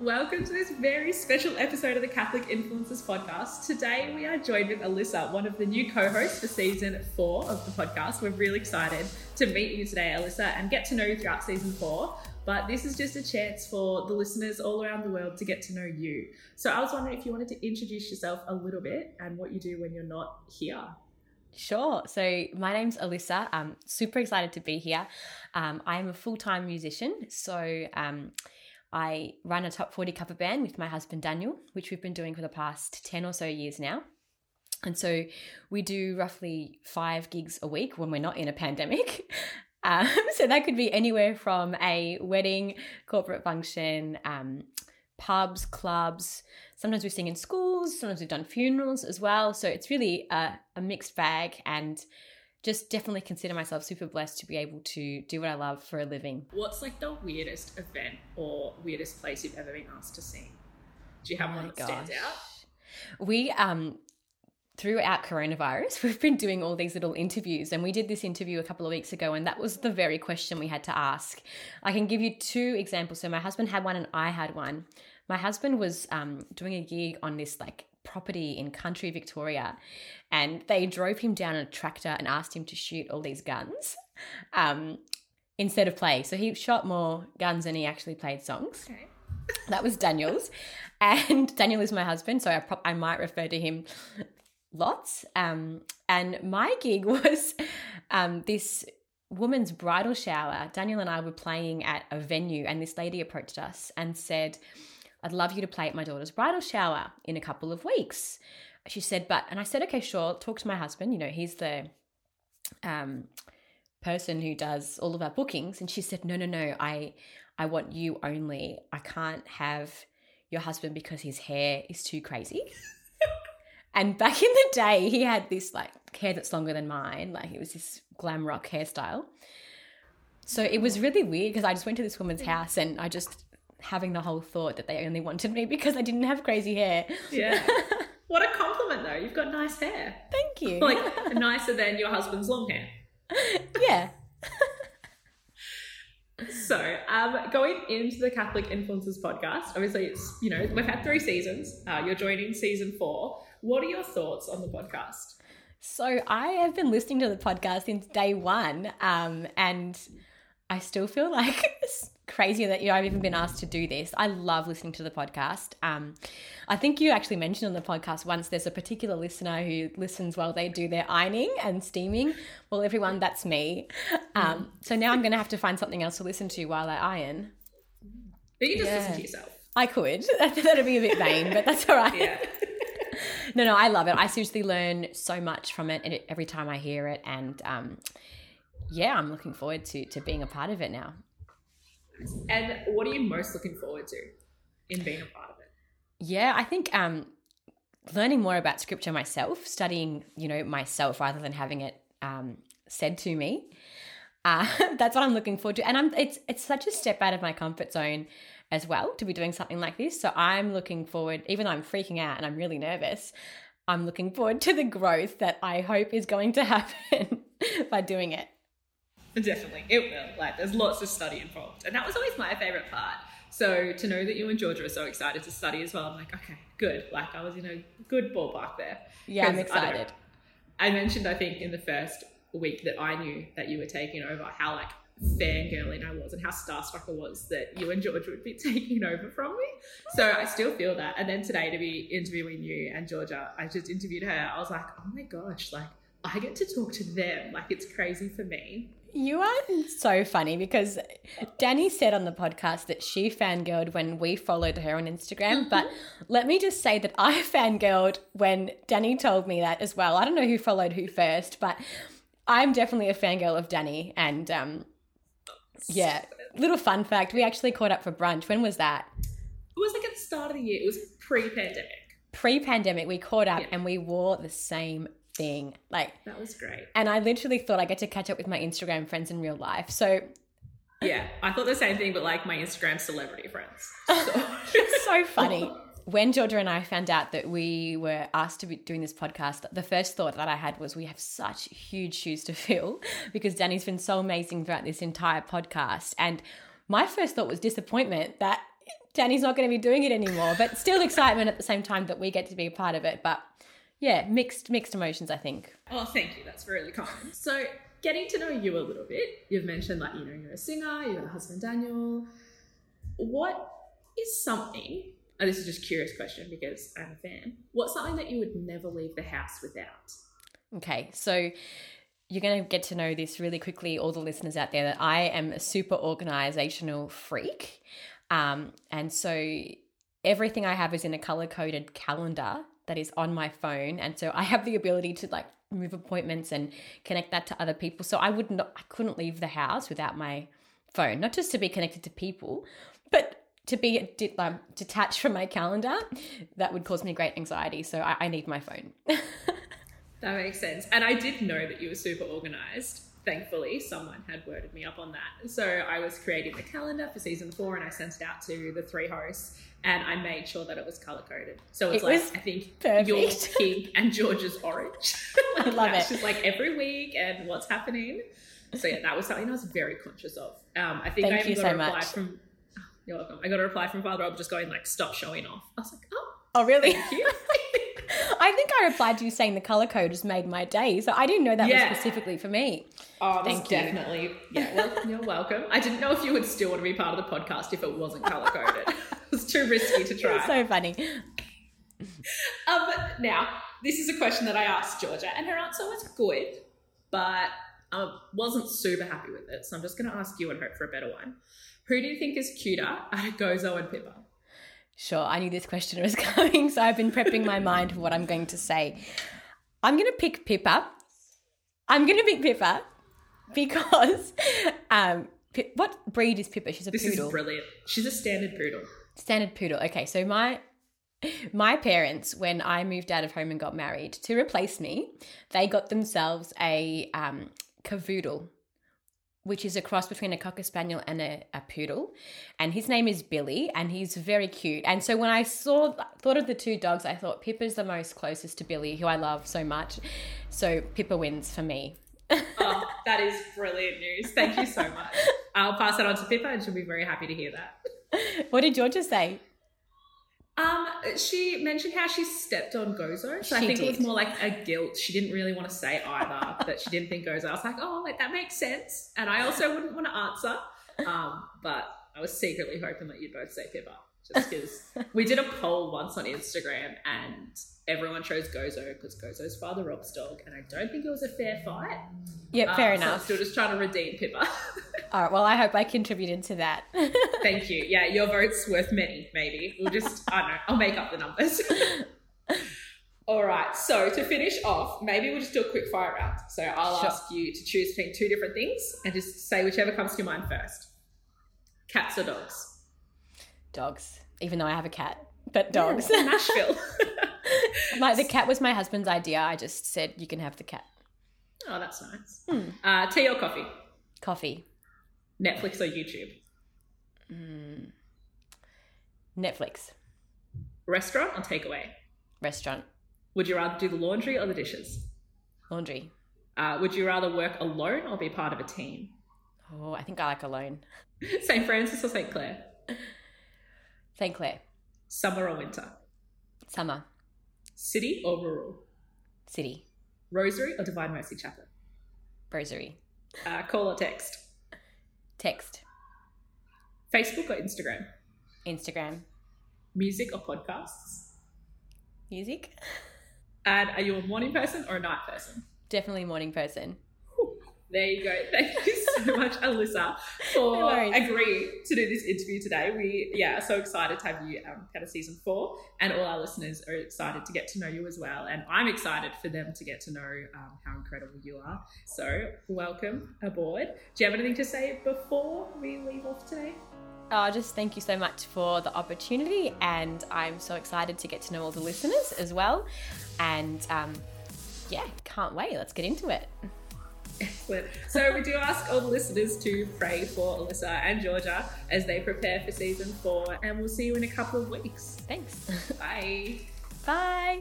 Welcome to this very special episode of the Catholic Influencers Podcast. Today we are joined with Alyssa, one of the new co hosts for season four of the podcast. We're really excited to meet you today, Alyssa, and get to know you throughout season four. But this is just a chance for the listeners all around the world to get to know you. So I was wondering if you wanted to introduce yourself a little bit and what you do when you're not here. Sure. So my name's Alyssa. I'm super excited to be here. Um, I am a full time musician. So um, I run a top 40 cover band with my husband Daniel, which we've been doing for the past 10 or so years now. And so we do roughly five gigs a week when we're not in a pandemic. Um, so that could be anywhere from a wedding, corporate function, um, pubs, clubs. Sometimes we sing in schools, sometimes we've done funerals as well. So it's really a, a mixed bag. And just definitely consider myself super blessed to be able to do what I love for a living. What's like the weirdest event or weirdest place you've ever been asked to sing? Do you have oh one that gosh. stands out? We um throughout coronavirus, we've been doing all these little interviews, and we did this interview a couple of weeks ago, and that was the very question we had to ask. I can give you two examples. So, my husband had one, and I had one. My husband was um, doing a gig on this like property in country Victoria, and they drove him down in a tractor and asked him to shoot all these guns um, instead of play. So he shot more guns than he actually played songs. Okay. that was Daniel's, and Daniel is my husband, so I, pro- I might refer to him lots. Um, and my gig was um, this woman's bridal shower. Daniel and I were playing at a venue, and this lady approached us and said, I'd love you to play at my daughter's bridal shower in a couple of weeks she said, but, and I said, okay, sure, talk to my husband. You know, he's the um, person who does all of our bookings. And she said, no, no, no, I, I want you only. I can't have your husband because his hair is too crazy. and back in the day, he had this like hair that's longer than mine. Like it was this glam rock hairstyle. So it was really weird because I just went to this woman's house and I just having the whole thought that they only wanted me because I didn't have crazy hair. Yeah. What a compliment, though. You've got nice hair. Thank you. Like nicer than your husband's long hair. Yeah. so, um, going into the Catholic Influencers podcast, obviously, it's you know we've had three seasons. Uh, you're joining season four. What are your thoughts on the podcast? So, I have been listening to the podcast since day one, um, and I still feel like crazy that you I've even been asked to do this. I love listening to the podcast. Um, I think you actually mentioned on the podcast once there's a particular listener who listens while they do their ironing and steaming. Well, everyone, that's me. Um, so now I'm going to have to find something else to listen to while I iron. But you just yeah. listen to yourself. I could. That'd be a bit vain, but that's all right. Yeah. no, no, I love it. I seriously learn so much from it every time I hear it, and um, yeah, I'm looking forward to to being a part of it now. And what are you most looking forward to in being a part of it? Yeah, I think um, learning more about scripture myself, studying, you know, myself rather than having it um, said to me. Uh, that's what I'm looking forward to, and I'm it's it's such a step out of my comfort zone as well to be doing something like this. So I'm looking forward, even though I'm freaking out and I'm really nervous. I'm looking forward to the growth that I hope is going to happen by doing it. Definitely, it will. Like, there's lots of study involved, and that was always my favorite part. So to know that you and Georgia are so excited to study as well, I'm like, okay, good. Like I was in a good ballpark there. Yeah, I'm excited. I, I, mentioned, I think, in the first week that I knew that you were taking over, how like fangirling I was and how starstruck I was that you and Georgia would be taking over from me. So I still feel that. And then today to be interviewing you and Georgia, I just interviewed her. I was like, oh my gosh, like I get to talk to them. Like it's crazy for me. You are so funny because Danny said on the podcast that she fangirled when we followed her on Instagram. But let me just say that I fangirled when Danny told me that as well. I don't know who followed who first, but I'm definitely a fangirl of Danny. And um, yeah, little fun fact we actually caught up for brunch. When was that? It was like at the start of the year, it was pre pandemic. Pre pandemic, we caught up yeah. and we wore the same thing. Like that was great. And I literally thought I get to catch up with my Instagram friends in real life. So yeah, I thought the same thing, but like my Instagram celebrity friends. So, so funny. When Georgia and I found out that we were asked to be doing this podcast, the first thought that I had was we have such huge shoes to fill because Danny's been so amazing throughout this entire podcast. And my first thought was disappointment that Danny's not going to be doing it anymore. But still excitement at the same time that we get to be a part of it. But yeah, mixed mixed emotions, I think. Oh, thank you. That's really kind. So, getting to know you a little bit, you've mentioned like you know you're a singer, you have a husband Daniel. What is something? And this is just a curious question because I'm a fan. What's something that you would never leave the house without? Okay, so you're going to get to know this really quickly, all the listeners out there, that I am a super organizational freak. Um, and so everything I have is in a color coded calendar that is on my phone. And so I have the ability to like move appointments and connect that to other people. So I would not, I couldn't leave the house without my phone, not just to be connected to people, but to be um, detached from my calendar, that would cause me great anxiety. So I, I need my phone. that makes sense. And I did know that you were super organized. Thankfully, someone had worded me up on that. So I was creating the calendar for season four and I sent it out to the three hosts and I made sure that it was color coded. So it's it like, I think perfect. your pink and George's orange. like, I love it. Just like every week and what's happening. So yeah, that was something I was very conscious of. Um, I think Thank I even got so a reply much. from you're welcome. I got a reply from Father Rob just going like, stop showing off. I was like, oh. Oh, really? I think I replied to you saying the color code has made my day. So I didn't know that yeah. was specifically for me. Oh, Thank you. definitely. Yeah, well, you're welcome. I didn't know if you would still want to be part of the podcast if it wasn't color coded. it was too risky to try. so funny. Um, now, this is a question that I asked Georgia, and her answer was good, but I wasn't super happy with it. So I'm just going to ask you and hope for a better one. Who do you think is cuter out of Gozo and Pippa? Sure, I knew this question was coming, so I've been prepping my mind for what I'm going to say. I'm going to pick Pippa. I'm going to pick Pippa because um, what breed is Pippa? She's a this poodle. This is brilliant. She's a standard poodle. Standard poodle. Okay, so my my parents, when I moved out of home and got married, to replace me, they got themselves a um, cavoodle which is a cross between a cocker spaniel and a, a, poodle. And his name is billy and he's very cute. And so when i saw thought of the two dogs i thought pippa's the most closest to billy who i love so much. So pippa wins for me. Oh, that is brilliant news. Thank you so much. I'll pass it on to pippa and she'll be very happy to hear that. What did georgia say um, she mentioned how she stepped on Gozo. So she I think it was more like a guilt. She didn't really want to say either that she didn't think Gozo. I was like, oh, like that makes sense. And I also wouldn't want to answer. Um, but I was secretly hoping that you'd both say Pippa just because we did a poll once on Instagram and everyone chose Gozo because Gozo's father Rob's dog, and I don't think it was a fair fight. Yeah, um, fair enough. So still just trying to redeem Pippa. All right. Well, I hope I contributed to that. Thank you. Yeah, your vote's worth many. Maybe we'll just I don't know. I'll make up the numbers. All right. So to finish off, maybe we'll just do a quick fire round. So I'll sure. ask you to choose between two different things and just say whichever comes to your mind first. Cats or dogs? Dogs. Even though I have a cat, but dogs. Yeah, Nashville. my the cat was my husband's idea. I just said you can have the cat. Oh, that's nice. Hmm. Uh, tea or coffee? Coffee. Netflix or YouTube? Mm. Netflix. Restaurant or takeaway? Restaurant. Would you rather do the laundry or the dishes? Laundry. Uh, would you rather work alone or be part of a team? Oh, I think I like alone. St. Francis or St. Clare? St. Clare. Summer or winter? Summer. City or rural? City. Rosary or Divine Mercy Chaplet? Rosary. Uh, call or text? Text. Facebook or Instagram? Instagram. Music or podcasts? Music. And are you a morning person or a night person? Definitely morning person. There you go. Thank you so much, Alyssa, for no agreeing to do this interview today. We, yeah, are so excited to have you um, part of season four, and all our listeners are excited to get to know you as well. And I'm excited for them to get to know um, how incredible you are. So, welcome aboard. Do you have anything to say before we leave off today? Oh, just thank you so much for the opportunity, and I'm so excited to get to know all the listeners as well. And um, yeah, can't wait. Let's get into it. Excellent. So we do ask all the listeners to pray for Alyssa and Georgia as they prepare for season four, and we'll see you in a couple of weeks. Thanks. Bye. Bye.